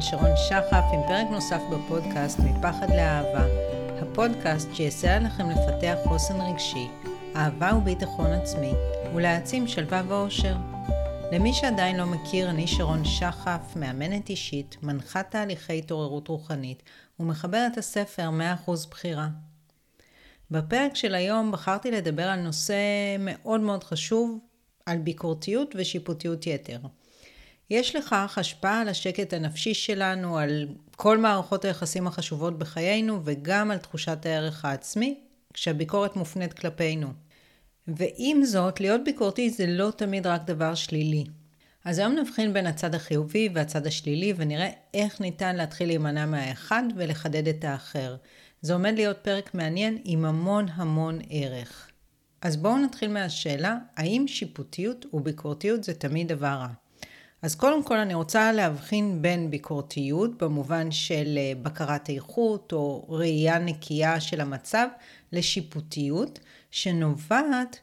כאן שרון שחף עם פרק נוסף בפודקאסט מפחד לאהבה, הפודקאסט שיסייע לכם לפתח חוסן רגשי, אהבה וביטחון עצמי ולהעצים שלווה ואושר. למי שעדיין לא מכיר, אני שרון שחף, מאמנת אישית, מנחת תהליכי התעוררות רוחנית ומחברת הספר 100% בחירה. בפרק של היום בחרתי לדבר על נושא מאוד מאוד חשוב, על ביקורתיות ושיפוטיות יתר. יש לכך השפעה על השקט הנפשי שלנו, על כל מערכות היחסים החשובות בחיינו וגם על תחושת הערך העצמי, כשהביקורת מופנית כלפינו. ועם זאת, להיות ביקורתי זה לא תמיד רק דבר שלילי. אז היום נבחין בין הצד החיובי והצד השלילי ונראה איך ניתן להתחיל להימנע מהאחד ולחדד את האחר. זה עומד להיות פרק מעניין עם המון המון ערך. אז בואו נתחיל מהשאלה, האם שיפוטיות וביקורתיות זה תמיד דבר רע? אז קודם כל אני רוצה להבחין בין ביקורתיות במובן של אה, בקרת איכות או ראייה נקייה של המצב לשיפוטיות שנובעת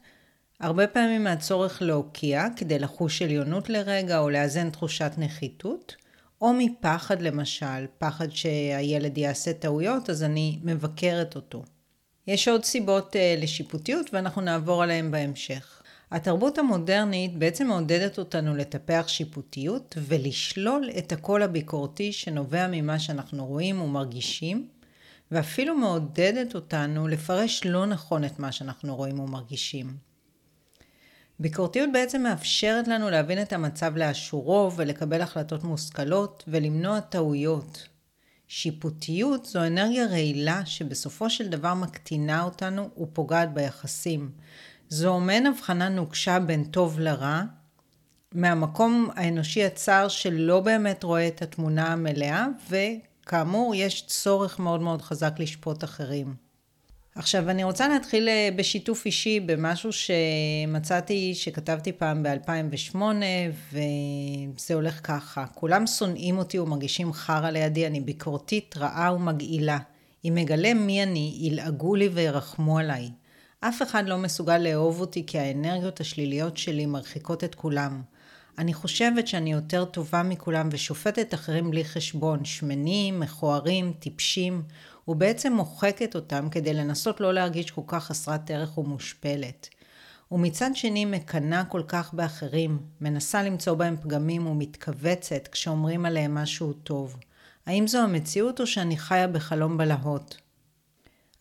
הרבה פעמים מהצורך להוקיע כדי לחוש עליונות לרגע או לאזן תחושת נחיתות או מפחד למשל, פחד שהילד יעשה טעויות אז אני מבקרת אותו. יש עוד סיבות אה, לשיפוטיות ואנחנו נעבור עליהן בהמשך. התרבות המודרנית בעצם מעודדת אותנו לטפח שיפוטיות ולשלול את הקול הביקורתי שנובע ממה שאנחנו רואים ומרגישים, ואפילו מעודדת אותנו לפרש לא נכון את מה שאנחנו רואים ומרגישים. ביקורתיות בעצם מאפשרת לנו להבין את המצב לאשורו ולקבל החלטות מושכלות ולמנוע טעויות. שיפוטיות זו אנרגיה רעילה שבסופו של דבר מקטינה אותנו ופוגעת ביחסים, זו מעין הבחנה נוקשה בין טוב לרע, מהמקום האנושי הצר שלא באמת רואה את התמונה המלאה, וכאמור יש צורך מאוד מאוד חזק לשפוט אחרים. עכשיו אני רוצה להתחיל אה, בשיתוף אישי במשהו שמצאתי שכתבתי פעם ב-2008 וזה הולך ככה. כולם שונאים אותי ומרגישים חרא לידי אני ביקורתית רעה ומגעילה. אם מגלה מי אני ילעגו לי וירחמו עליי אף אחד לא מסוגל לאהוב אותי כי האנרגיות השליליות שלי מרחיקות את כולם. אני חושבת שאני יותר טובה מכולם ושופטת אחרים בלי חשבון, שמנים, מכוערים, טיפשים, ובעצם מוחקת אותם כדי לנסות לא להרגיש כל כך חסרת ערך ומושפלת. ומצד שני מקנאה כל כך באחרים, מנסה למצוא בהם פגמים ומתכווצת כשאומרים עליהם משהו טוב. האם זו המציאות או שאני חיה בחלום בלהות?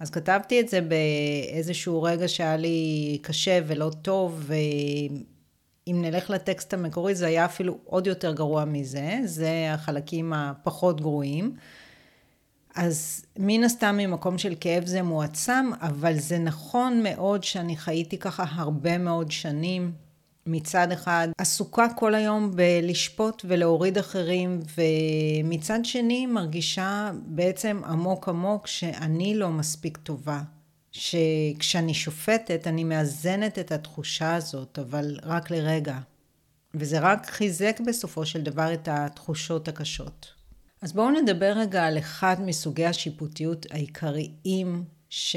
אז כתבתי את זה באיזשהו רגע שהיה לי קשה ולא טוב, ואם נלך לטקסט המקורי זה היה אפילו עוד יותר גרוע מזה, זה החלקים הפחות גרועים. אז מן הסתם ממקום של כאב זה מועצם, אבל זה נכון מאוד שאני חייתי ככה הרבה מאוד שנים. מצד אחד עסוקה כל היום בלשפוט ולהוריד אחרים, ומצד שני מרגישה בעצם עמוק עמוק שאני לא מספיק טובה. שכשאני שופטת אני מאזנת את התחושה הזאת, אבל רק לרגע. וזה רק חיזק בסופו של דבר את התחושות הקשות. אז בואו נדבר רגע על אחד מסוגי השיפוטיות העיקריים ש...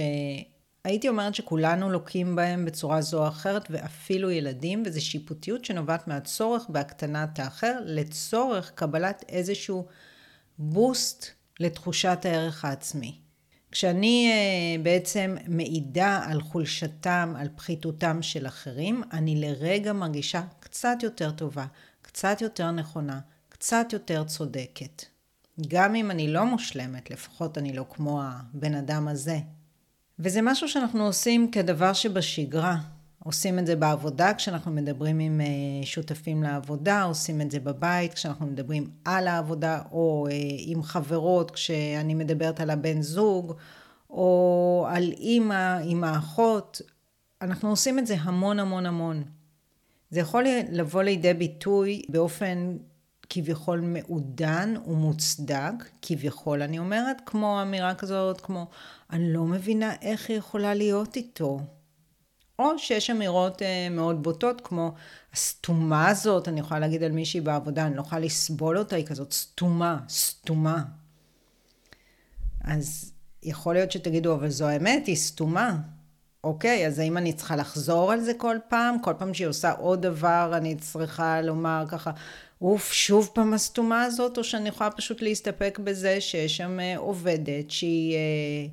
הייתי אומרת שכולנו לוקים בהם בצורה זו או אחרת, ואפילו ילדים, וזו שיפוטיות שנובעת מהצורך בהקטנת האחר, לצורך קבלת איזשהו בוסט לתחושת הערך העצמי. כשאני uh, בעצם מעידה על חולשתם, על פחיתותם של אחרים, אני לרגע מרגישה קצת יותר טובה, קצת יותר נכונה, קצת יותר צודקת. גם אם אני לא מושלמת, לפחות אני לא כמו הבן אדם הזה, וזה משהו שאנחנו עושים כדבר שבשגרה. עושים את זה בעבודה כשאנחנו מדברים עם אה, שותפים לעבודה, עושים את זה בבית כשאנחנו מדברים על העבודה, או אה, עם חברות כשאני מדברת על הבן זוג, או על אימא עם האחות. אנחנו עושים את זה המון המון המון. זה יכול לבוא לידי ביטוי באופן כביכול מעודן ומוצדק, כביכול אני אומרת, כמו אמירה כזאת, כמו אני לא מבינה איך היא יכולה להיות איתו. או שיש אמירות אה, מאוד בוטות, כמו הסתומה הזאת, אני יכולה להגיד על מישהי בעבודה, אני לא יכולה לסבול אותה, היא כזאת סתומה, סתומה. אז יכול להיות שתגידו, אבל זו האמת, היא סתומה. אוקיי, אז האם אני צריכה לחזור על זה כל פעם? כל פעם שהיא עושה עוד דבר, אני צריכה לומר ככה, אוף, שוב פעם הסתומה הזאת, או שאני יכולה פשוט להסתפק בזה שיש שם אה, עובדת שהיא אה,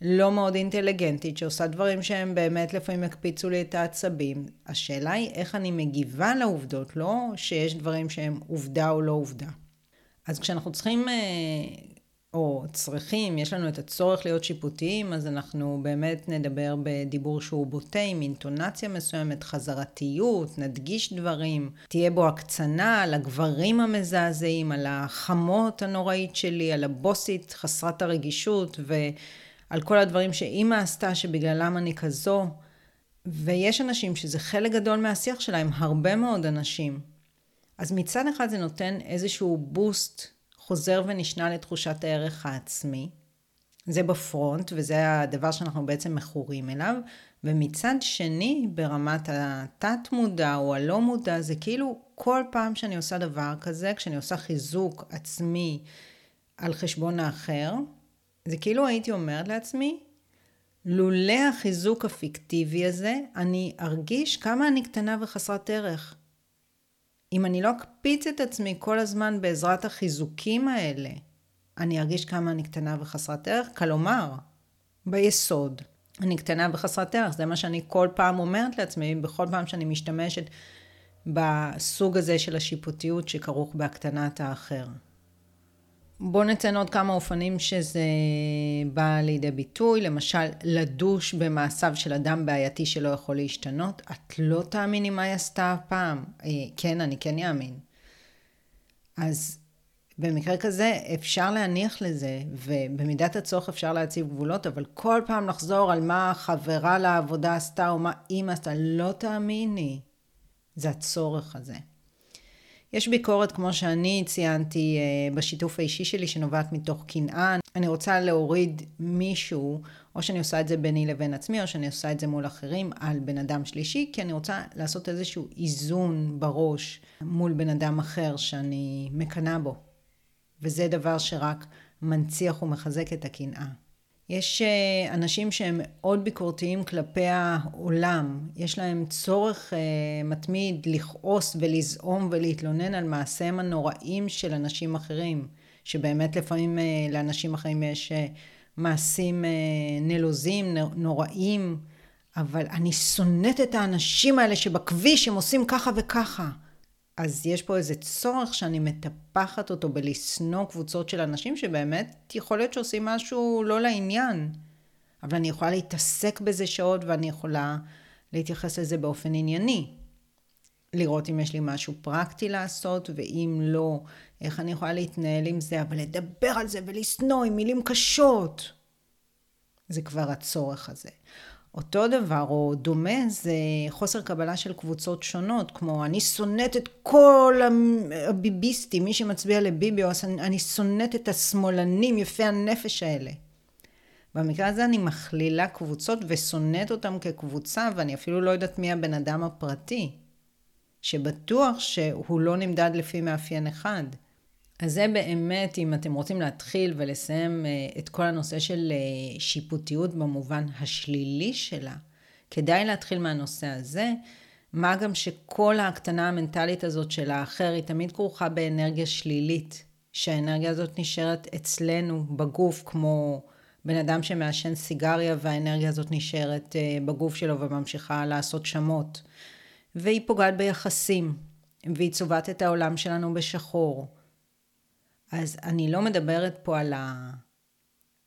לא מאוד אינטליגנטית, שעושה דברים שהם באמת לפעמים יקפיצו לי את העצבים. השאלה היא איך אני מגיבה לעובדות, לא שיש דברים שהם עובדה או לא עובדה. אז כשאנחנו צריכים אה, או צריכים, יש לנו את הצורך להיות שיפוטיים, אז אנחנו באמת נדבר בדיבור שהוא בוטה, עם אינטונציה מסוימת, חזרתיות, נדגיש דברים, תהיה בו הקצנה על הגברים המזעזעים, על החמות הנוראית שלי, על הבוסית חסרת הרגישות, ועל כל הדברים שאימא עשתה שבגללם אני כזו. ויש אנשים שזה חלק גדול מהשיח שלהם, הרבה מאוד אנשים. אז מצד אחד זה נותן איזשהו בוסט חוזר ונשנה לתחושת הערך העצמי. זה בפרונט, וזה הדבר שאנחנו בעצם מכורים אליו. ומצד שני, ברמת התת מודע או הלא מודע, זה כאילו כל פעם שאני עושה דבר כזה, כשאני עושה חיזוק עצמי על חשבון האחר, זה כאילו הייתי אומרת לעצמי, לולא החיזוק הפיקטיבי הזה, אני ארגיש כמה אני קטנה וחסרת ערך. אם אני לא אקפיץ את עצמי כל הזמן בעזרת החיזוקים האלה, אני ארגיש כמה אני קטנה וחסרת ערך. כלומר, ביסוד, אני קטנה וחסרת ערך. זה מה שאני כל פעם אומרת לעצמי, בכל פעם שאני משתמשת בסוג הזה של השיפוטיות שכרוך בהקטנת האחר. בואו נציין עוד כמה אופנים שזה בא לידי ביטוי, למשל לדוש במעשיו של אדם בעייתי שלא יכול להשתנות. את לא תאמיני מה היא עשתה הפעם. אה, כן, אני כן אאמין. אז במקרה כזה אפשר להניח לזה, ובמידת הצורך אפשר להציב גבולות, אבל כל פעם לחזור על מה חברה לעבודה עשתה או מה אימא עשתה, לא תאמיני. זה הצורך הזה. יש ביקורת, כמו שאני ציינתי אה, בשיתוף האישי שלי, שנובעת מתוך קנאה. אני רוצה להוריד מישהו, או שאני עושה את זה ביני לבין עצמי, או שאני עושה את זה מול אחרים, על בן אדם שלישי, כי אני רוצה לעשות איזשהו איזון בראש מול בן אדם אחר שאני מקנאה בו. וזה דבר שרק מנציח ומחזק את הקנאה. יש אה, אנשים שהם מאוד ביקורתיים כלפי העולם, יש להם צורך אה, מתמיד לכעוס ולזעום ולהתלונן על מעשיהם הנוראים של אנשים אחרים, שבאמת לפעמים אה, לאנשים אחרים יש מעשים נלוזים, נוראים, אבל אני שונאת את האנשים האלה שבכביש הם עושים ככה וככה. אז יש פה איזה צורך שאני מטפחת אותו בלשנוא קבוצות של אנשים שבאמת יכול להיות שעושים משהו לא לעניין. אבל אני יכולה להתעסק בזה שעות ואני יכולה להתייחס לזה באופן ענייני. לראות אם יש לי משהו פרקטי לעשות, ואם לא, איך אני יכולה להתנהל עם זה, אבל לדבר על זה ולשנוא עם מילים קשות. זה כבר הצורך הזה. אותו דבר או דומה זה חוסר קבלה של קבוצות שונות, כמו אני שונאת את כל הביביסטים, מי שמצביע לביבי, או אני שונאת את השמאלנים יפי הנפש האלה. במקרה הזה אני מכלילה קבוצות ושונאת אותם כקבוצה, ואני אפילו לא יודעת מי הבן אדם הפרטי, שבטוח שהוא לא נמדד לפי מאפיין אחד. אז זה באמת, אם אתם רוצים להתחיל ולסיים אה, את כל הנושא של אה, שיפוטיות במובן השלילי שלה, כדאי להתחיל מהנושא הזה. מה גם שכל ההקטנה המנטלית הזאת של האחר היא תמיד כרוכה באנרגיה שלילית, שהאנרגיה הזאת נשארת אצלנו בגוף כמו בן אדם שמעשן סיגריה והאנרגיה הזאת נשארת אה, בגוף שלו וממשיכה לעשות שמות. והיא פוגעת ביחסים, והיא צובעת את העולם שלנו בשחור. אז אני לא מדברת פה על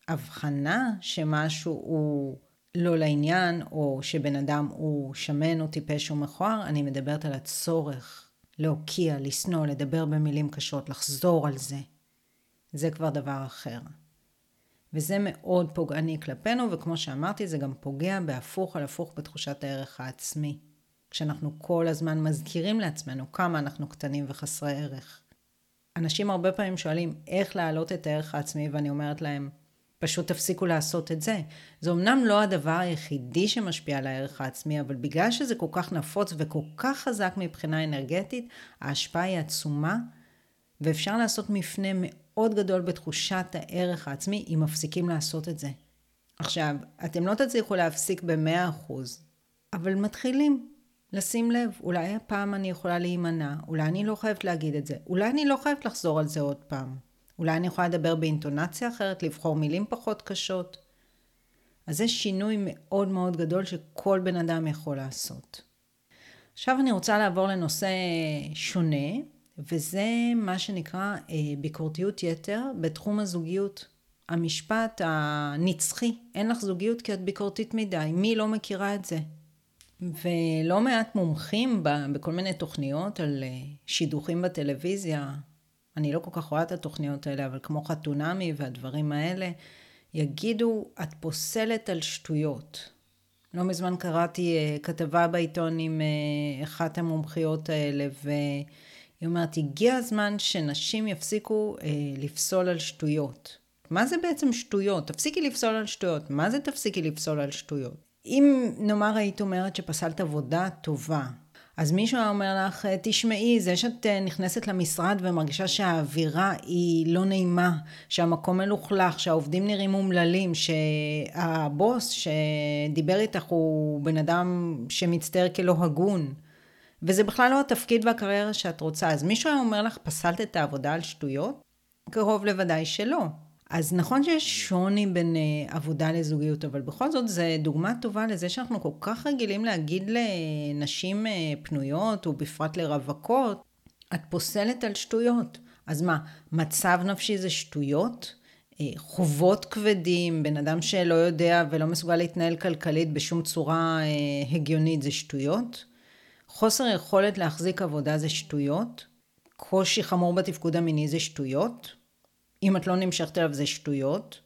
ההבחנה שמשהו הוא לא לעניין, או שבן אדם הוא שמן או טיפש או מכוער, אני מדברת על הצורך להוקיע, לשנוא, לדבר במילים קשות, לחזור על זה. זה כבר דבר אחר. וזה מאוד פוגעני כלפינו, וכמו שאמרתי, זה גם פוגע בהפוך על הפוך בתחושת הערך העצמי. כשאנחנו כל הזמן מזכירים לעצמנו כמה אנחנו קטנים וחסרי ערך. אנשים הרבה פעמים שואלים איך להעלות את הערך העצמי, ואני אומרת להם, פשוט תפסיקו לעשות את זה. זה אמנם לא הדבר היחידי שמשפיע על הערך העצמי, אבל בגלל שזה כל כך נפוץ וכל כך חזק מבחינה אנרגטית, ההשפעה היא עצומה, ואפשר לעשות מפנה מאוד גדול בתחושת הערך העצמי אם מפסיקים לעשות את זה. עכשיו, אתם לא תצליחו להפסיק ב-100%, אבל מתחילים. לשים לב, אולי הפעם אני יכולה להימנע, אולי אני לא חייבת להגיד את זה, אולי אני לא חייבת לחזור על זה עוד פעם. אולי אני יכולה לדבר באינטונציה אחרת, לבחור מילים פחות קשות. אז זה שינוי מאוד מאוד גדול שכל בן אדם יכול לעשות. עכשיו אני רוצה לעבור לנושא שונה, וזה מה שנקרא אה, ביקורתיות יתר בתחום הזוגיות. המשפט הנצחי, אין לך זוגיות כי את ביקורתית מדי, מי לא מכירה את זה? ולא מעט מומחים בכל מיני תוכניות על אה, שידוכים בטלוויזיה, אני לא כל כך רואה את התוכניות האלה, אבל כמו חתונמי והדברים האלה, יגידו, את פוסלת על שטויות. לא מזמן קראתי uh, כתבה בעיתון עם uh, אחת המומחיות האלה, והיא אומרת, הגיע הזמן שנשים יפסיקו לפסול על שטויות. מה זה בעצם שטויות? תפסיקי לפסול על שטויות. מה זה תפסיקי לפסול על שטויות? אם נאמר היית אומרת שפסלת עבודה טובה, אז מישהו היה אומר לך, תשמעי, זה שאת אה, נכנסת למשרד ומרגישה שהאווירה היא לא נעימה, שהמקום מלוכלך, שהעובדים נראים אומללים, שהבוס שדיבר איתך הוא בן אדם שמצטער כלא הגון, וזה בכלל לא התפקיד והקריירה שאת רוצה. אז מישהו היה אומר לך, פסלת את העבודה על שטויות? קרוב לוודאי שלא. אז נכון שיש שוני בין uh, עבודה לזוגיות, אבל בכל זאת זו דוגמה טובה לזה שאנחנו כל כך רגילים להגיד לנשים uh, פנויות, ובפרט לרווקות, את פוסלת על שטויות. אז מה, מצב נפשי זה שטויות? Uh, חובות כבדים, בן אדם שלא יודע ולא מסוגל להתנהל כלכלית בשום צורה הגיונית זה שטויות? חוסר יכולת להחזיק עבודה זה שטויות? קושי חמור בתפקוד המיני זה שטויות? אם את לא נמשכת אליו זה שטויות.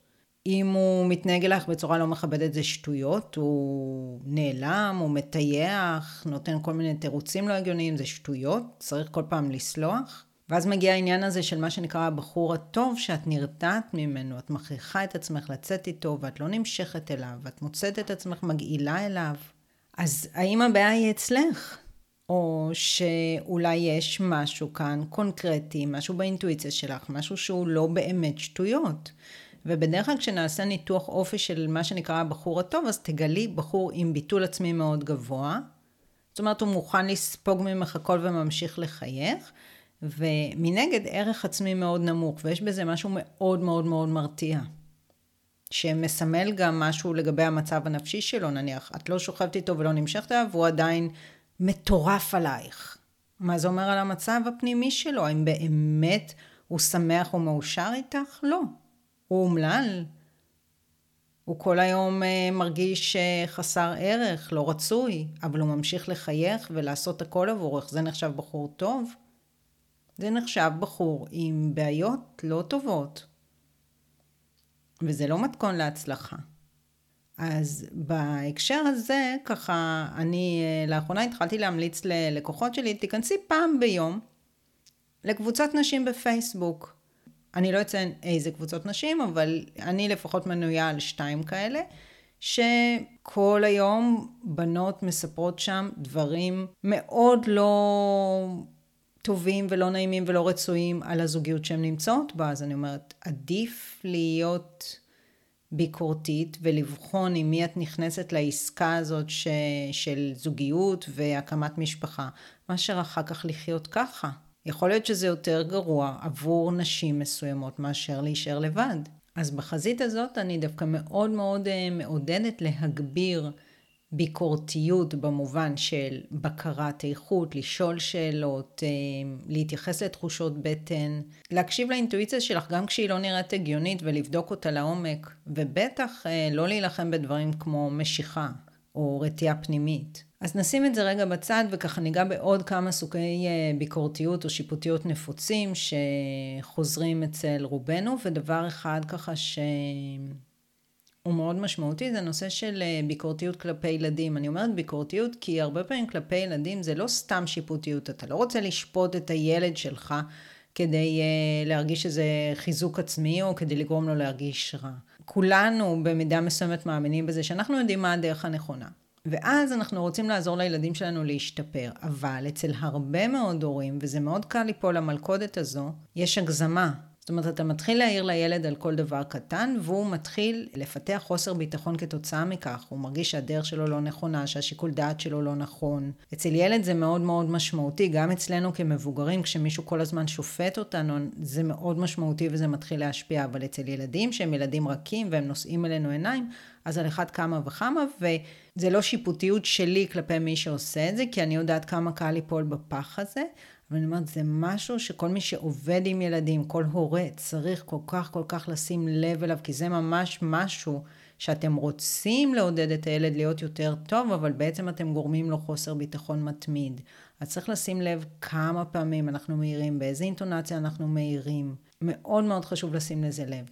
אם הוא מתנהג אלייך בצורה לא מכבדת זה שטויות, הוא נעלם, הוא מטייח, נותן כל מיני תירוצים לא הגיוניים, זה שטויות, צריך כל פעם לסלוח. ואז מגיע העניין הזה של מה שנקרא הבחור הטוב, שאת נרתעת ממנו, את מכריחה את עצמך לצאת איתו, ואת לא נמשכת אליו, ואת מוצאת את עצמך מגעילה אליו. אז האם הבעיה היא אצלך? או שאולי יש משהו כאן קונקרטי, משהו באינטואיציה שלך, משהו שהוא לא באמת שטויות. ובדרך כלל כשנעשה ניתוח אופי של מה שנקרא הבחור הטוב, אז תגלי בחור עם ביטול עצמי מאוד גבוה. זאת אומרת, הוא מוכן לספוג ממך הכל וממשיך לחייך. ומנגד ערך עצמי מאוד נמוך, ויש בזה משהו מאוד מאוד מאוד מרתיע. שמסמל גם משהו לגבי המצב הנפשי שלו, נניח, את לא שוכבת איתו ולא נמשכת אליו, והוא עדיין מטורף עלייך. מה זה אומר על המצב הפנימי שלו? האם באמת הוא שמח ומאושר איתך? לא. הוא אומלל. הוא כל היום אה, מרגיש אה, חסר ערך, לא רצוי, אבל הוא ממשיך לחייך ולעשות הכל עבורך. זה נחשב בחור טוב? זה נחשב בחור עם בעיות לא טובות. וזה לא מתכון להצלחה. אז בהקשר הזה, ככה, אני אה, לאחרונה התחלתי להמליץ ללקוחות שלי, תיכנסי פעם ביום לקבוצת נשים בפייסבוק. אני לא אציין איזה קבוצות נשים, אבל אני לפחות מנויה על שתיים כאלה, שכל היום בנות מספרות שם דברים מאוד לא טובים ולא נעימים ולא רצויים על הזוגיות שהן נמצאות בה, אז אני אומרת, עדיף להיות ביקורתית ולבחון עם מי את נכנסת לעסקה הזאת ש... של זוגיות והקמת משפחה, מאשר אחר כך לחיות ככה. יכול להיות שזה יותר גרוע עבור נשים מסוימות מאשר להישאר לבד. אז בחזית הזאת אני דווקא מאוד מאוד אה, מעודדת להגביר ביקורתיות במובן של בקרת איכות, לשאול שאלות, אה, להתייחס לתחושות בטן, להקשיב לאינטואיציה שלך גם כשהיא לא נראית הגיונית ולבדוק אותה לעומק, ובטח אה, לא להילחם בדברים כמו משיכה או רתיעה פנימית. אז נשים את זה רגע בצד וככה ניגע בעוד כמה סוגי אה, ביקורתיות או שיפוטיות נפוצים שחוזרים אצל רובנו, ודבר אחד ככה ש... הוא מאוד משמעותי, זה נושא של אה, ביקורתיות כלפי ילדים. אני אומרת ביקורתיות כי הרבה פעמים כלפי ילדים זה לא סתם שיפוטיות, אתה לא רוצה לשפוט את הילד שלך כדי uh, להרגיש איזה חיזוק עצמי או כדי לגרום לו להרגיש רע. כולנו במידה מסוימת מאמינים בזה שאנחנו יודעים מה הדרך הנכונה. ואז אנחנו רוצים לעזור לילדים שלנו להשתפר, אבל אצל הרבה מאוד הורים, וזה מאוד קל ליפול למלכודת הזו, יש הגזמה. זאת אומרת, אתה מתחיל להעיר לילד על כל דבר קטן, והוא מתחיל לפתח חוסר ביטחון כתוצאה מכך. הוא מרגיש שהדרך שלו לא נכונה, שהשיקול דעת שלו לא נכון. אצל ילד זה מאוד מאוד משמעותי, גם אצלנו כמבוגרים, כשמישהו כל הזמן שופט אותנו, זה מאוד משמעותי וזה מתחיל להשפיע, אבל אצל ילדים שהם ילדים רכים והם נושאים אלינו עיניים, אז על אחד כמה וכמה, וזה לא שיפוטיות שלי כלפי מי שעושה את זה, כי אני יודעת כמה קל ליפול בפח הזה, אבל אני אומרת, זה משהו שכל מי שעובד עם ילדים, כל הורה, צריך כל כך כל כך לשים לב אליו, כי זה ממש משהו שאתם רוצים לעודד את הילד להיות יותר טוב, אבל בעצם אתם גורמים לו חוסר ביטחון מתמיד. אז צריך לשים לב כמה פעמים אנחנו מעירים, באיזה אינטונציה אנחנו מעירים. מאוד מאוד חשוב לשים לזה לב.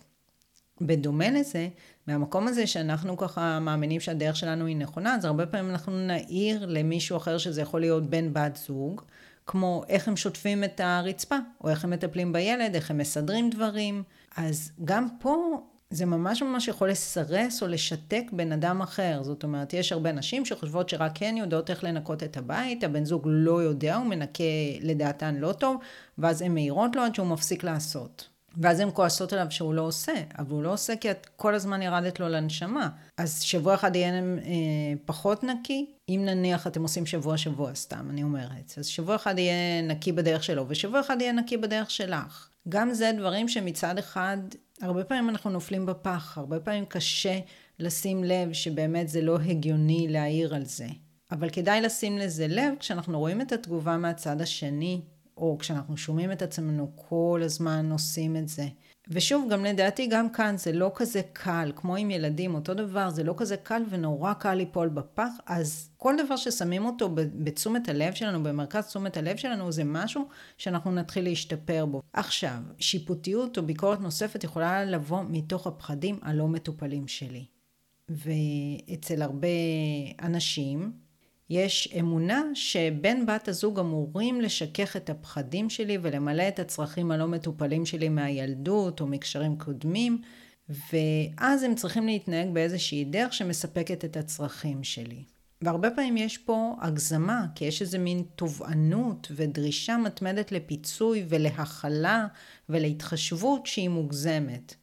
בדומה לזה, מהמקום הזה שאנחנו ככה מאמינים שהדרך שלנו היא נכונה, אז הרבה פעמים אנחנו נעיר למישהו אחר שזה יכול להיות בן בת זוג, כמו איך הם שוטפים את הרצפה, או איך הם מטפלים בילד, איך הם מסדרים דברים. אז גם פה זה ממש ממש יכול לסרס או לשתק בן אדם אחר. זאת אומרת, יש הרבה נשים שחושבות שרק הן יודעות איך לנקות את הבית, הבן זוג לא יודע, הוא מנקה לדעתן לא טוב, ואז הן מעירות לו עד שהוא מפסיק לעשות. ואז הן כועסות עליו שהוא לא עושה, אבל הוא לא עושה כי את כל הזמן ירדת לו לנשמה. אז שבוע אחד יהיה אה, פחות נקי, אם נניח אתם עושים שבוע שבוע סתם, אני אומרת. אז שבוע אחד יהיה נקי בדרך שלו, ושבוע אחד יהיה נקי בדרך שלך. גם זה דברים שמצד אחד, הרבה פעמים אנחנו נופלים בפח, הרבה פעמים קשה לשים לב שבאמת זה לא הגיוני להעיר על זה. אבל כדאי לשים לזה לב כשאנחנו רואים את התגובה מהצד השני, או כשאנחנו שומעים את עצמנו כל הזמן עושים את זה. ושוב, גם לדעתי, גם כאן זה לא כזה קל, כמו עם ילדים, אותו דבר, זה לא כזה קל ונורא קל ליפול בפח, אז כל דבר ששמים אותו בתשומת הלב שלנו, במרכז תשומת הלב שלנו, זה משהו שאנחנו נתחיל להשתפר בו. עכשיו, שיפוטיות או ביקורת נוספת יכולה לבוא מתוך הפחדים הלא מטופלים שלי. ואצל הרבה אנשים, יש אמונה שבן בת הזוג אמורים לשכך את הפחדים שלי ולמלא את הצרכים הלא מטופלים שלי מהילדות או מקשרים קודמים, ואז הם צריכים להתנהג באיזושהי דרך שמספקת את הצרכים שלי. והרבה פעמים יש פה הגזמה, כי יש איזה מין תובענות ודרישה מתמדת לפיצוי ולהכלה ולהתחשבות שהיא מוגזמת.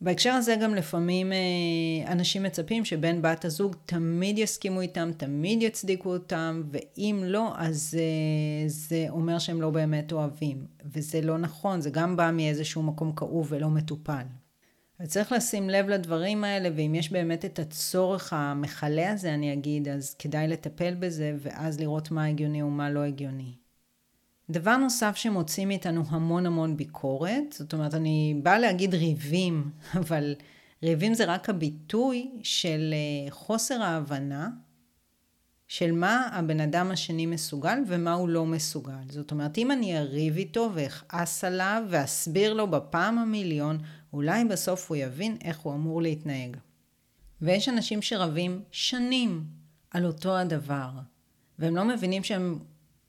בהקשר הזה גם לפעמים אה, אנשים מצפים שבן בת הזוג תמיד יסכימו איתם, תמיד יצדיקו אותם, ואם לא, אז אה, זה אומר שהם לא באמת אוהבים. וזה לא נכון, זה גם בא מאיזשהו מקום כאוב ולא מטופל. וצריך לשים לב לדברים האלה, ואם יש באמת את הצורך המכלה הזה, אני אגיד, אז כדאי לטפל בזה, ואז לראות מה הגיוני ומה לא הגיוני. דבר נוסף שמוציא מאיתנו המון המון ביקורת, זאת אומרת, אני באה להגיד ריבים, אבל ריבים זה רק הביטוי של אה, חוסר ההבנה של מה הבן אדם השני מסוגל ומה הוא לא מסוגל. זאת אומרת, אם אני אריב איתו ואכעס עליו ואסביר לו בפעם המיליון, אולי בסוף הוא יבין איך הוא אמור להתנהג. ויש אנשים שרבים שנים על אותו הדבר, והם לא מבינים שהם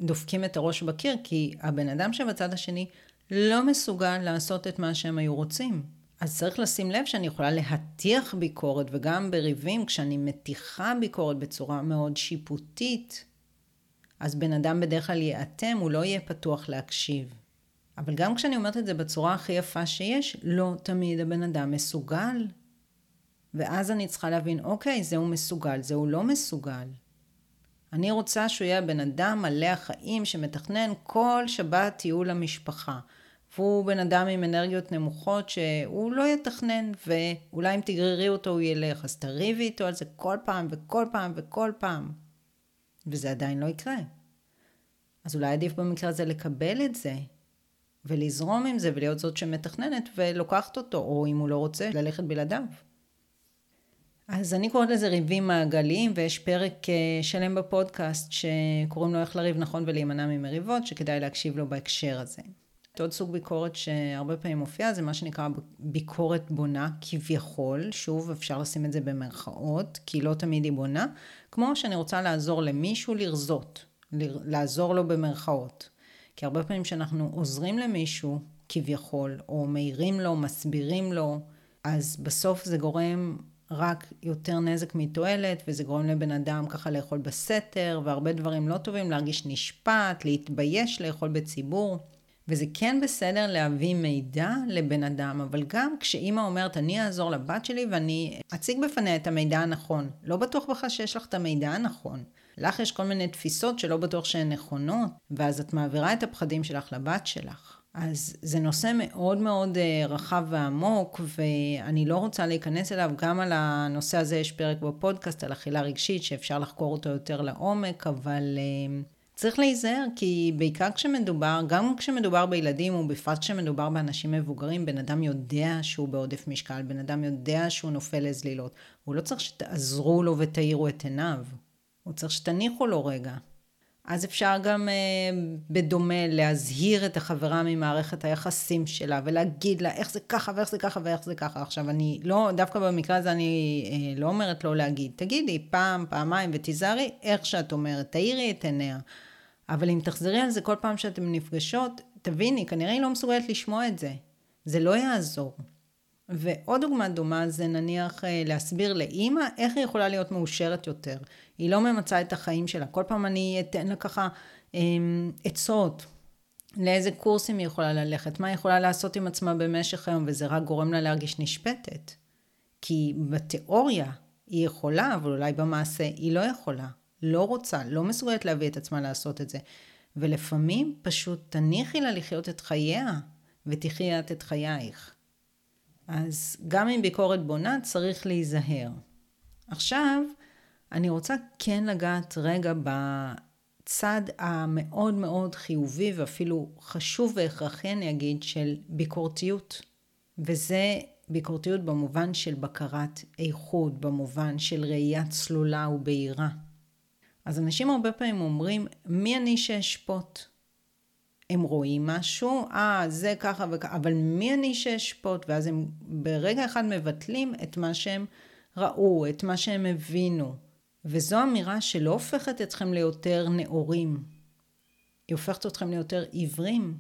דופקים את הראש בקיר, כי הבן אדם שבצד השני לא מסוגל לעשות את מה שהם היו רוצים. אז צריך לשים לב שאני יכולה להטיח ביקורת, וגם בריבים, כשאני מתיחה ביקורת בצורה מאוד שיפוטית, אז בן אדם בדרך כלל ייאטם, הוא לא יהיה פתוח להקשיב. אבל גם כשאני אומרת את זה בצורה הכי יפה שיש, לא תמיד הבן אדם מסוגל. ואז אני צריכה להבין, אוקיי, זה הוא מסוגל, זה הוא לא מסוגל. אני רוצה שהוא יהיה בן אדם מלא החיים שמתכנן כל שבת טיול למשפחה. והוא בן אדם עם אנרגיות נמוכות שהוא לא יתכנן, ואולי אם תגררי אותו הוא ילך, אז תריבי איתו על זה כל פעם וכל פעם וכל פעם. וזה עדיין לא יקרה. אז אולי עדיף במקרה הזה לקבל את זה, ולזרום עם זה, ולהיות זאת שמתכננת ולוקחת אותו, או אם הוא לא רוצה, ללכת בלעדיו. אז אני קוראת לזה ריבים מעגליים, ויש פרק אה, שלם בפודקאסט שקוראים לו איך לריב נכון ולהימנע ממריבות, שכדאי להקשיב לו בהקשר הזה. עוד סוג ביקורת שהרבה פעמים מופיע זה מה שנקרא ביקורת בונה כביכול, שוב אפשר לשים את זה במרכאות, כי לא תמיד היא בונה, כמו שאני רוצה לעזור למישהו לרזות, לעזור לו במרכאות. כי הרבה פעמים כשאנחנו עוזרים למישהו כביכול, או מעירים לו, מסבירים לו, אז בסוף זה גורם רק יותר נזק מתועלת, וזה גורם לבן אדם ככה לאכול בסתר, והרבה דברים לא טובים, להרגיש נשפט, להתבייש לאכול בציבור. וזה כן בסדר להביא מידע לבן אדם, אבל גם כשאימא אומרת, אני אעזור לבת שלי ואני אציג בפניה את המידע הנכון. לא בטוח בכלל שיש לך את המידע הנכון. לך יש כל מיני תפיסות שלא בטוח שהן נכונות, ואז את מעבירה את הפחדים שלך לבת שלך. אז זה נושא מאוד מאוד אה, רחב ועמוק, ואני לא רוצה להיכנס אליו. גם על הנושא הזה יש פרק בפודקאסט על אכילה רגשית, שאפשר לחקור אותו יותר לעומק, אבל אה, צריך להיזהר, כי בעיקר כשמדובר, גם כשמדובר בילדים, ובפרט כשמדובר באנשים מבוגרים, בן אדם יודע שהוא בעודף משקל, בן אדם יודע שהוא נופל לזלילות. הוא לא צריך שתעזרו לו ותאירו את עיניו. הוא צריך שתניחו לו רגע. אז אפשר גם אה, בדומה להזהיר את החברה ממערכת היחסים שלה ולהגיד לה איך זה ככה ואיך זה ככה ואיך זה ככה. עכשיו אני לא, דווקא במקרה הזה אני אה, לא אומרת לא להגיד, תגידי פעם, פעמיים ותיזהרי איך שאת אומרת, תאירי את עיניה. אבל אם תחזרי על זה כל פעם שאתן נפגשות, תביני, כנראה היא לא מסוגלת לשמוע את זה. זה לא יעזור. ועוד דוגמה דומה זה נניח אה, להסביר לאימא איך היא יכולה להיות מאושרת יותר. היא לא ממצה את החיים שלה. כל פעם אני אתן לה ככה אמ, עצות. לאיזה קורסים היא יכולה ללכת, מה היא יכולה לעשות עם עצמה במשך היום, וזה רק גורם לה להרגיש נשפטת. כי בתיאוריה היא יכולה, אבל אולי במעשה היא לא יכולה. לא רוצה, לא מסוגלת להביא את עצמה לעשות את זה. ולפעמים פשוט תניחי לה לחיות את חייה, ותחי את את חייך. אז גם עם ביקורת בונה צריך להיזהר. עכשיו, אני רוצה כן לגעת רגע בצד המאוד מאוד חיובי ואפילו חשוב והכרחי, אני אגיד, של ביקורתיות. וזה ביקורתיות במובן של בקרת איכות, במובן של ראייה צלולה ובהירה. אז אנשים הרבה פעמים אומרים, מי אני שאשפוט? הם רואים משהו, אה, זה ככה וככה, אבל מי אני שאשפוט? ואז הם ברגע אחד מבטלים את מה שהם ראו, את מה שהם הבינו. וזו אמירה שלא הופכת אתכם ליותר נאורים, היא הופכת אתכם ליותר עיוורים.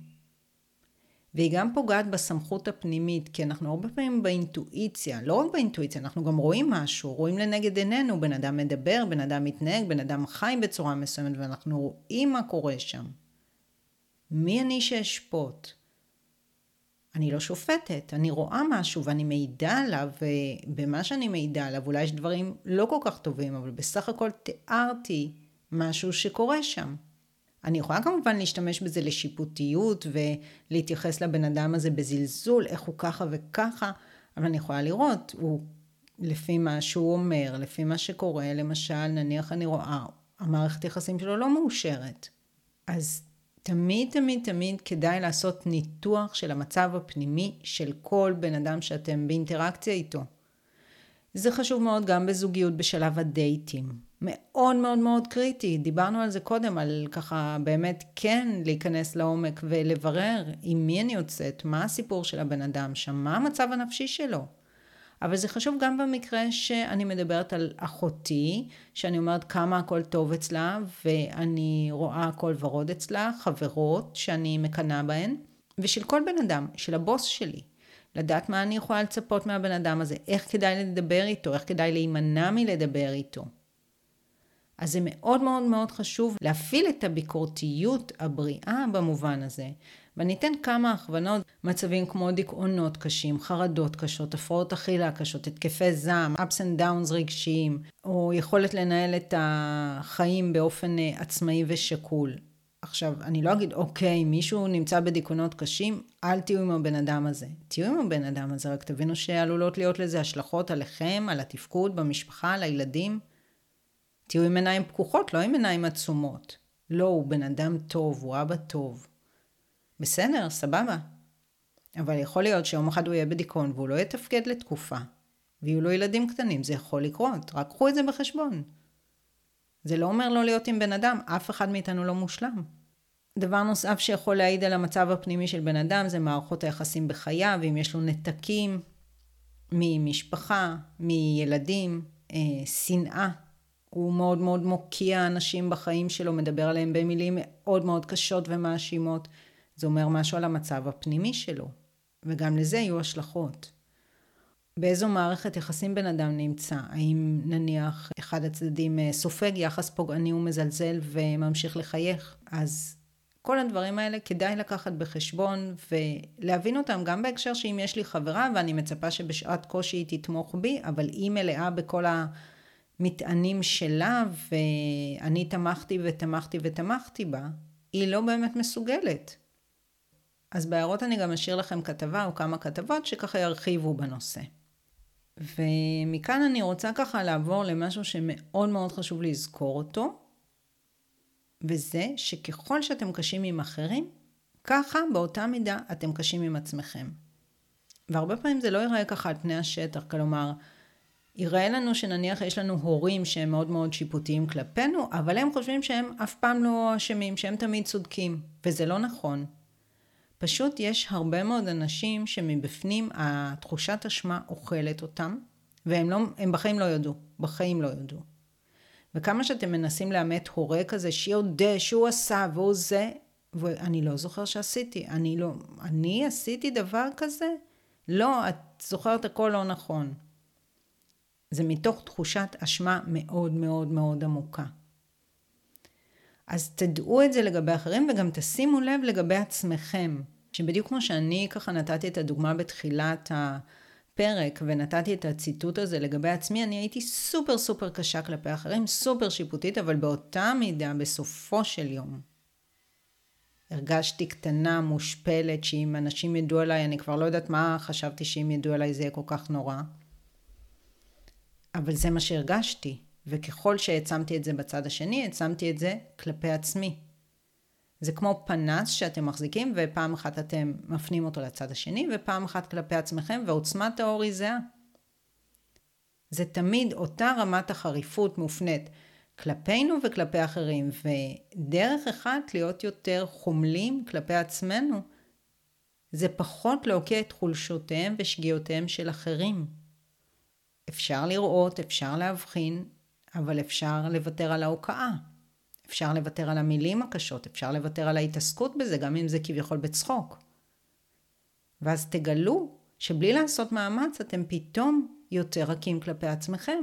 והיא גם פוגעת בסמכות הפנימית, כי אנחנו הרבה פעמים באינטואיציה, לא רק באינטואיציה, אנחנו גם רואים משהו, רואים לנגד עינינו, בן אדם מדבר, בן אדם מתנהג, בן אדם חי בצורה מסוימת, ואנחנו רואים מה קורה שם. מי אני שאשפוט? אני לא שופטת, אני רואה משהו ואני מעידה עליו, ובמה שאני מעידה עליו, אולי יש דברים לא כל כך טובים, אבל בסך הכל תיארתי משהו שקורה שם. אני יכולה כמובן להשתמש בזה לשיפוטיות ולהתייחס לבן אדם הזה בזלזול, איך הוא ככה וככה, אבל אני יכולה לראות, הוא לפי מה שהוא אומר, לפי מה שקורה, למשל, נניח אני רואה, המערכת יחסים שלו לא מאושרת. אז תמיד תמיד תמיד כדאי לעשות ניתוח של המצב הפנימי של כל בן אדם שאתם באינטראקציה איתו. זה חשוב מאוד גם בזוגיות בשלב הדייטים. מאוד מאוד מאוד קריטי, דיברנו על זה קודם, על ככה באמת כן להיכנס לעומק ולברר עם מי אני יוצאת, מה הסיפור של הבן אדם שם, מה המצב הנפשי שלו. אבל זה חשוב גם במקרה שאני מדברת על אחותי, שאני אומרת כמה הכל טוב אצלה, ואני רואה הכל ורוד אצלה, חברות שאני מקנאה בהן, ושל כל בן אדם, של הבוס שלי. לדעת מה אני יכולה לצפות מהבן אדם הזה, איך כדאי לדבר איתו, איך כדאי להימנע מלדבר איתו. אז זה מאוד מאוד מאוד חשוב להפעיל את הביקורתיות הבריאה במובן הזה. ואני אתן כמה הכוונות, מצבים כמו דיכאונות קשים, חרדות קשות, הפרעות אכילה קשות, התקפי זעם, ups and downs רגשיים, או יכולת לנהל את החיים באופן אה, עצמאי ושקול. עכשיו, אני לא אגיד, אוקיי, מישהו נמצא בדיכאונות קשים, אל תהיו עם הבן אדם הזה. תהיו עם הבן אדם הזה, רק תבינו שעלולות להיות לזה השלכות עליכם, על התפקוד, במשפחה, על הילדים. תהיו עם עיניים פקוחות, לא עם עיניים עצומות. לא, הוא בן אדם טוב, הוא אבא טוב. בסדר, סבבה. אבל יכול להיות שיום אחד הוא יהיה בדיכאון והוא לא יתפקד לתקופה, ויהיו לו ילדים קטנים, זה יכול לקרות, רק קחו את זה בחשבון. זה לא אומר לא להיות עם בן אדם, אף אחד מאיתנו לא מושלם. דבר נוסף שיכול להעיד על המצב הפנימי של בן אדם זה מערכות היחסים בחייו, אם יש לו נתקים ממשפחה, מילדים, אה, שנאה. הוא מאוד מאוד מוקיע אנשים בחיים שלו, מדבר עליהם במילים מאוד מאוד קשות ומאשימות. זה אומר משהו על המצב הפנימי שלו, וגם לזה יהיו השלכות. באיזו מערכת יחסים בן אדם נמצא? האם נניח אחד הצדדים אה, סופג יחס פוגעני ומזלזל וממשיך לחייך? אז כל הדברים האלה כדאי לקחת בחשבון ולהבין אותם גם בהקשר שאם יש לי חברה ואני מצפה שבשעת קושי היא תתמוך בי, אבל היא מלאה בכל המטענים שלה ואני תמכתי ותמכתי ותמכתי בה, היא לא באמת מסוגלת. אז בהערות אני גם אשאיר לכם כתבה או כמה כתבות שככה ירחיבו בנושא. ומכאן אני רוצה ככה לעבור למשהו שמאוד מאוד חשוב לזכור אותו, וזה שככל שאתם קשים עם אחרים, ככה באותה מידה אתם קשים עם עצמכם. והרבה פעמים זה לא ייראה ככה על פני השטח, כלומר, יראה לנו שנניח יש לנו הורים שהם מאוד מאוד שיפוטיים כלפינו, אבל הם חושבים שהם אף פעם לא אשמים, שהם תמיד צודקים, וזה לא נכון. פשוט יש הרבה מאוד אנשים שמבפנים התחושת אשמה אוכלת אותם, והם לא, בחיים לא יודו, בחיים לא יודו. וכמה שאתם מנסים לאמת הורה כזה שיודע שהוא עשה והוא זה, ואני לא זוכר שעשיתי, אני לא, אני עשיתי דבר כזה? לא, את זוכרת הכל לא נכון. זה מתוך תחושת אשמה מאוד מאוד מאוד עמוקה. אז תדעו את זה לגבי אחרים וגם תשימו לב לגבי עצמכם, שבדיוק כמו שאני ככה נתתי את הדוגמה בתחילת הפרק ונתתי את הציטוט הזה לגבי עצמי, אני הייתי סופר סופר קשה כלפי אחרים, סופר שיפוטית, אבל באותה מידה, בסופו של יום, הרגשתי קטנה, מושפלת, שאם אנשים ידעו עליי, אני כבר לא יודעת מה חשבתי שאם ידעו עליי זה יהיה כל כך נורא. אבל זה מה שהרגשתי. וככל שהעצמתי את זה בצד השני, העצמתי את זה כלפי עצמי. זה כמו פנס שאתם מחזיקים ופעם אחת אתם מפנים אותו לצד השני ופעם אחת כלפי עצמכם ועוצמת האור היא זהה. זה תמיד אותה רמת החריפות מופנית כלפינו וכלפי אחרים ודרך אחת להיות יותר חומלים כלפי עצמנו זה פחות להוקיע את חולשותיהם ושגיאותיהם של אחרים. אפשר לראות, אפשר להבחין, אבל אפשר לוותר על ההוקעה. אפשר לוותר על המילים הקשות, אפשר לוותר על ההתעסקות בזה, גם אם זה כביכול בצחוק. ואז תגלו שבלי לעשות מאמץ אתם פתאום יותר רכים כלפי עצמכם,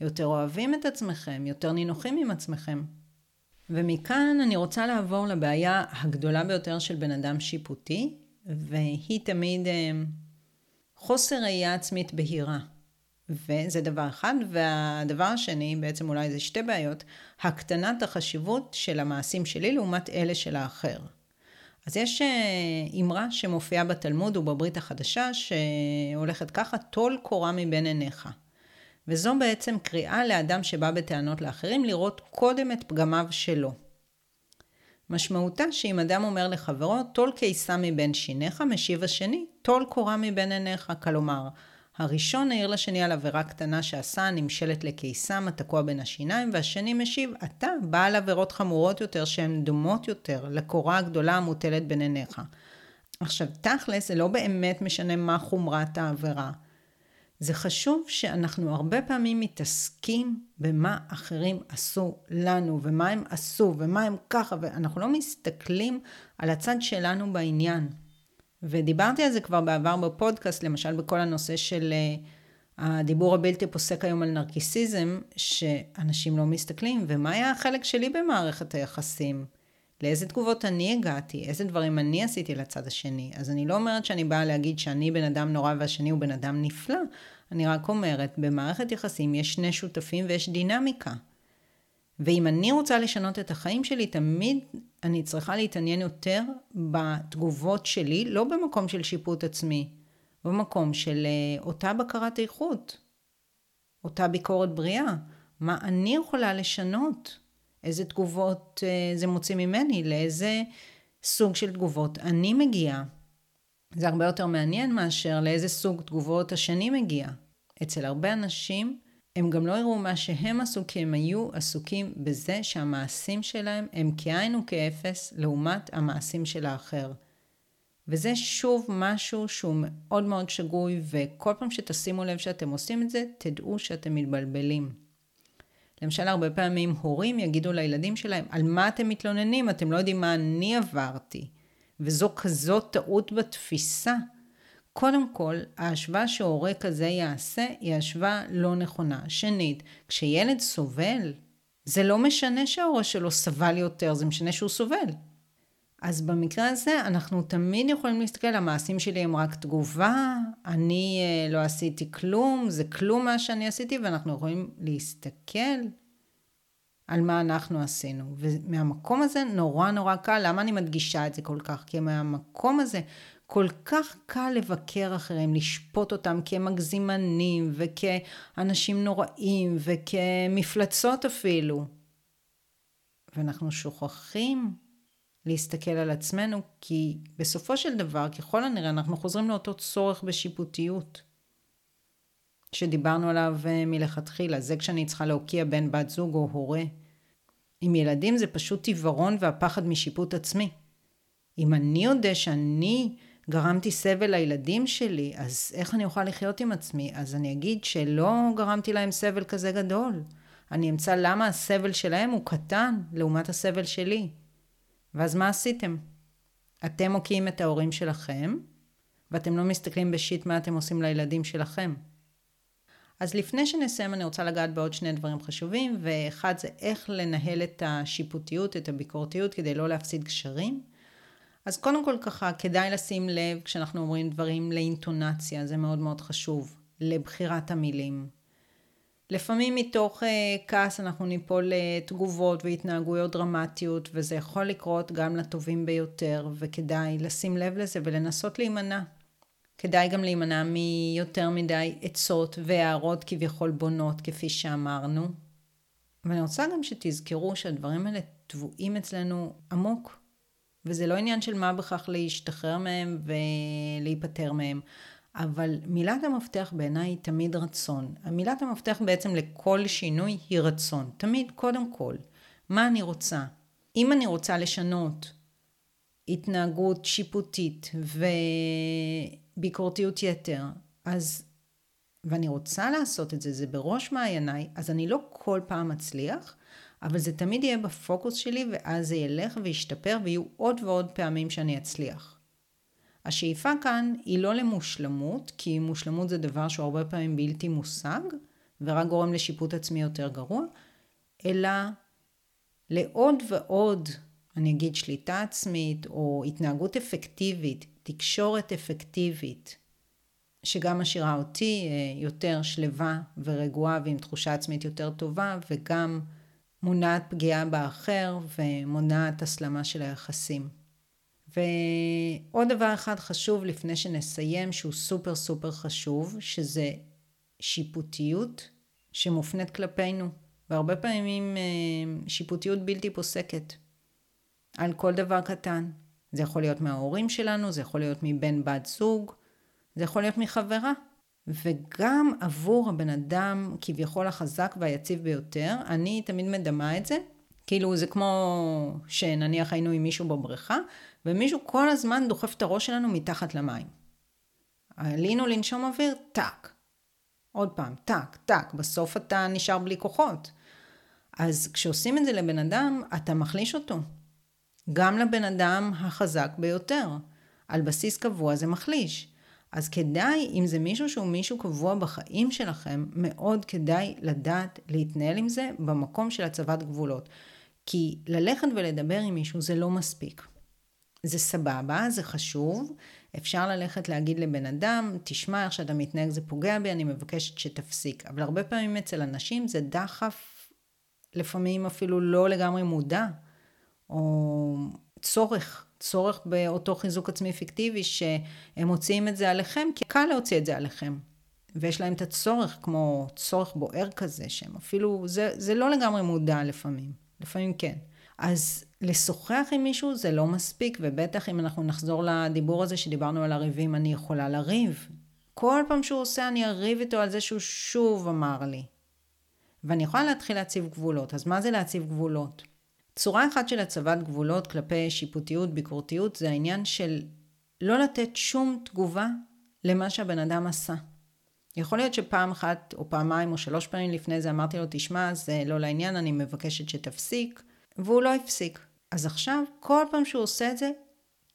יותר אוהבים את עצמכם, יותר נינוחים עם עצמכם. ומכאן אני רוצה לעבור לבעיה הגדולה ביותר של בן אדם שיפוטי, והיא תמיד אה, חוסר ראייה עצמית בהירה. וזה דבר אחד, והדבר השני, בעצם אולי זה שתי בעיות, הקטנת החשיבות של המעשים שלי לעומת אלה של האחר. אז יש אה, אמרה שמופיעה בתלמוד ובברית החדשה, שהולכת ככה, טול קורה מבין עיניך. וזו בעצם קריאה לאדם שבא בטענות לאחרים לראות קודם את פגמיו שלו. משמעותה שאם אדם אומר לחברו, טול קיסה מבין שיניך, משיב השני, טול קורה מבין עיניך. כלומר, הראשון העיר לשני על עבירה קטנה שעשה, נמשלת לקיסם התקוע בין השיניים, והשני משיב, אתה בעל עבירות חמורות יותר שהן דומות יותר לקורה הגדולה המוטלת בין עיניך. עכשיו, תכלס, זה לא באמת משנה מה חומרת העבירה. זה חשוב שאנחנו הרבה פעמים מתעסקים במה אחרים עשו לנו, ומה הם עשו, ומה הם ככה, ואנחנו לא מסתכלים על הצד שלנו בעניין. ודיברתי על זה כבר בעבר בפודקאסט, למשל בכל הנושא של אה, הדיבור הבלתי פוסק היום על נרקיסיזם, שאנשים לא מסתכלים, ומה היה החלק שלי במערכת היחסים? לאיזה תגובות אני הגעתי? איזה דברים אני עשיתי לצד השני? אז אני לא אומרת שאני באה להגיד שאני בן אדם נורא והשני הוא בן אדם נפלא, אני רק אומרת, במערכת יחסים יש שני שותפים ויש דינמיקה. ואם אני רוצה לשנות את החיים שלי, תמיד אני צריכה להתעניין יותר בתגובות שלי, לא במקום של שיפוט עצמי, במקום של אה, אותה בקרת איכות, אותה ביקורת בריאה. מה אני יכולה לשנות? איזה תגובות אה, זה מוציא ממני? לאיזה סוג של תגובות אני מגיעה? זה הרבה יותר מעניין מאשר לאיזה סוג תגובות השני מגיע. אצל הרבה אנשים הם גם לא יראו מה שהם עשו, כי הם היו עסוקים בזה שהמעשים שלהם הם כאין וכאפס לעומת המעשים של האחר. וזה שוב משהו שהוא מאוד מאוד שגוי, וכל פעם שתשימו לב שאתם עושים את זה, תדעו שאתם מתבלבלים. למשל, הרבה פעמים הורים יגידו לילדים שלהם, על מה אתם מתלוננים? אתם לא יודעים מה אני עברתי. וזו כזאת טעות בתפיסה. קודם כל, ההשוואה שהורה כזה יעשה היא השוואה לא נכונה. שנית, כשילד סובל, זה לא משנה שההורה שלו סבל יותר, זה משנה שהוא סובל. אז במקרה הזה אנחנו תמיד יכולים להסתכל, המעשים שלי הם רק תגובה, אני אה, לא עשיתי כלום, זה כלום מה שאני עשיתי, ואנחנו יכולים להסתכל על מה אנחנו עשינו. ומהמקום הזה נורא נורא קל, למה אני מדגישה את זה כל כך? כי מהמקום הזה כל כך קל לבקר אחרים, לשפוט אותם כמגזימנים וכאנשים נוראים וכמפלצות אפילו. ואנחנו שוכחים להסתכל על עצמנו, כי בסופו של דבר, ככל הנראה, אנחנו חוזרים לאותו צורך בשיפוטיות. שדיברנו עליו אה, מלכתחילה, זה כשאני צריכה להוקיע בן בת זוג או הורה. עם ילדים זה פשוט עיוורון והפחד משיפוט עצמי. אם אני יודע שאני גרמתי סבל לילדים שלי, אז איך אני אוכל לחיות עם עצמי? אז אני אגיד שלא גרמתי להם סבל כזה גדול. אני אמצא למה הסבל שלהם הוא קטן לעומת הסבל שלי. ואז מה עשיתם? אתם מוקיעים את ההורים שלכם, ואתם לא מסתכלים בשיט מה אתם עושים לילדים שלכם. אז לפני שנסיים אני רוצה לגעת בעוד שני דברים חשובים, ואחד זה איך לנהל את השיפוטיות, את הביקורתיות, כדי לא להפסיד קשרים. אז קודם כל ככה, כדאי לשים לב כשאנחנו אומרים דברים לאינטונציה, זה מאוד מאוד חשוב, לבחירת המילים. לפעמים מתוך uh, כעס אנחנו ניפול לתגובות והתנהגויות דרמטיות, וזה יכול לקרות גם לטובים ביותר, וכדאי לשים לב לזה ולנסות להימנע. כדאי גם להימנע מיותר מדי עצות והערות כביכול בונות, כפי שאמרנו. ואני רוצה גם שתזכרו שהדברים האלה טבועים אצלנו עמוק, וזה לא עניין של מה בכך להשתחרר מהם ולהיפטר מהם. אבל מילת המפתח בעיניי היא תמיד רצון. המילת המפתח בעצם לכל שינוי היא רצון. תמיד, קודם כל, מה אני רוצה? אם אני רוצה לשנות התנהגות שיפוטית וביקורתיות יתר, אז, ואני רוצה לעשות את זה, זה בראש מעייניי, אז אני לא כל פעם אצליח, אבל זה תמיד יהיה בפוקוס שלי, ואז זה ילך וישתפר, ויהיו עוד ועוד פעמים שאני אצליח. השאיפה כאן היא לא למושלמות, כי מושלמות זה דבר שהוא הרבה פעמים בלתי מושג, ורק גורם לשיפוט עצמי יותר גרוע, אלא לעוד ועוד, אני אגיד שליטה עצמית, או התנהגות אפקטיבית, תקשורת אפקטיבית, שגם משאירה אותי אה, יותר שלווה ורגועה ועם תחושה עצמית יותר טובה, וגם מונעת פגיעה באחר ומונעת הסלמה של היחסים. ועוד דבר אחד חשוב לפני שנסיים, שהוא סופר סופר חשוב, שזה שיפוטיות שמופנית כלפינו. והרבה פעמים אה, שיפוטיות בלתי פוסקת על כל דבר קטן. זה יכול להיות מההורים שלנו, זה יכול להיות מבן בת זוג, זה יכול להיות מחברה. וגם עבור הבן אדם כביכול החזק והיציב ביותר, אני תמיד מדמה את זה, כאילו זה כמו שנניח היינו עם מישהו בבריכה, ומישהו כל הזמן דוחף את הראש שלנו מתחת למים. עלינו לנשום אוויר, טאק. עוד פעם, טאק, טאק, בסוף אתה נשאר בלי כוחות. אז כשעושים את זה לבן אדם, אתה מחליש אותו. גם לבן אדם החזק ביותר. על בסיס קבוע זה מחליש. אז כדאי, אם זה מישהו שהוא מישהו קבוע בחיים שלכם, מאוד כדאי לדעת להתנהל עם זה במקום של הצבת גבולות. כי ללכת ולדבר עם מישהו זה לא מספיק. זה סבבה, זה חשוב. אפשר ללכת להגיד לבן אדם, תשמע איך שאתה מתנהג זה פוגע בי, אני מבקשת שתפסיק. אבל הרבה פעמים אצל אנשים זה דחף, לפעמים אפילו לא לגמרי מודע, או צורך, צורך באותו חיזוק עצמי פיקטיבי, שהם מוציאים את זה עליכם, כי קל להוציא את זה עליכם. ויש להם את הצורך, כמו צורך בוער כזה, שהם אפילו, זה, זה לא לגמרי מודע לפעמים, לפעמים כן. אז לשוחח עם מישהו זה לא מספיק, ובטח אם אנחנו נחזור לדיבור הזה שדיברנו על הריבים, אני יכולה לריב. כל פעם שהוא עושה אני אריב איתו על זה שהוא שוב אמר לי. ואני יכולה להתחיל להציב גבולות. אז מה זה להציב גבולות? צורה אחת של הצבת גבולות כלפי שיפוטיות, ביקורתיות, זה העניין של לא לתת שום תגובה למה שהבן אדם עשה. יכול להיות שפעם אחת או פעמיים או שלוש פעמים לפני זה אמרתי לו, תשמע, זה לא לעניין, אני מבקשת שתפסיק. והוא לא הפסיק. אז עכשיו, כל פעם שהוא עושה את זה,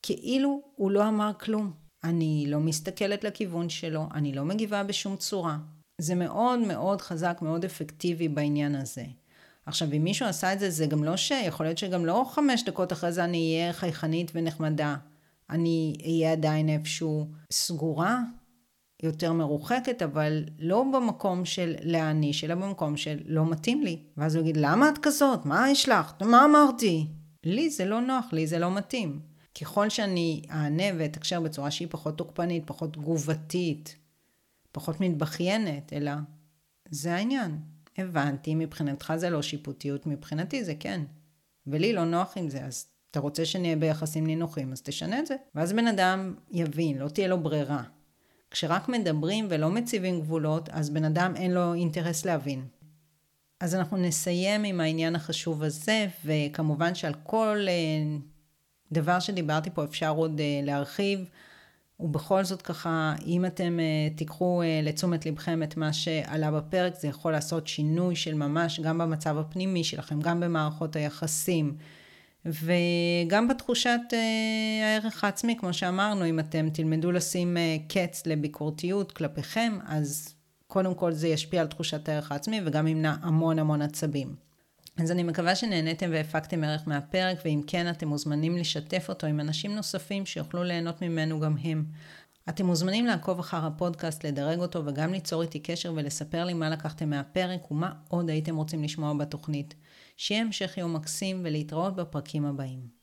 כאילו הוא לא אמר כלום. אני לא מסתכלת לכיוון שלו, אני לא מגיבה בשום צורה. זה מאוד מאוד חזק, מאוד אפקטיבי בעניין הזה. עכשיו, אם מישהו עשה את זה, זה גם לא ש... יכול להיות שגם לא חמש דקות אחרי זה אני אהיה חייכנית ונחמדה. אני אהיה עדיין איפשהו סגורה, יותר מרוחקת, אבל לא במקום של להעניש, אלא במקום של לא מתאים לי. ואז הוא יגיד, למה את כזאת? מה יש לך? מה אמרתי? לי זה לא נוח, לי זה לא מתאים. ככל שאני אענה ואתקשר בצורה שהיא פחות תוקפנית, פחות תגובתית, פחות מתבכיינת, אלא זה העניין. הבנתי, מבחינתך זה לא שיפוטיות, מבחינתי זה כן. ולי לא נוח עם זה, אז אתה רוצה שנהיה ביחסים נינוחים, אז תשנה את זה. ואז בן אדם יבין, לא תהיה לו ברירה. כשרק מדברים ולא מציבים גבולות, אז בן אדם אין לו אינטרס להבין. אז אנחנו נסיים עם העניין החשוב הזה, וכמובן שעל כל אה, דבר שדיברתי פה אפשר עוד אה, להרחיב. ובכל זאת ככה, אם אתם uh, תיקחו uh, לתשומת לבכם את מה שעלה בפרק, זה יכול לעשות שינוי של ממש גם במצב הפנימי שלכם, גם במערכות היחסים, וגם בתחושת uh, הערך העצמי, כמו שאמרנו, אם אתם תלמדו לשים uh, קץ לביקורתיות כלפיכם, אז קודם כל זה ישפיע על תחושת הערך העצמי וגם ימנע המון המון עצבים. אז אני מקווה שנהניתם והפקתם ערך מהפרק, ואם כן, אתם מוזמנים לשתף אותו עם אנשים נוספים שיוכלו ליהנות ממנו גם הם. אתם מוזמנים לעקוב אחר הפודקאסט, לדרג אותו וגם ליצור איתי קשר ולספר לי מה לקחתם מהפרק ומה עוד הייתם רוצים לשמוע בתוכנית. שיהיה המשך יום מקסים ולהתראות בפרקים הבאים.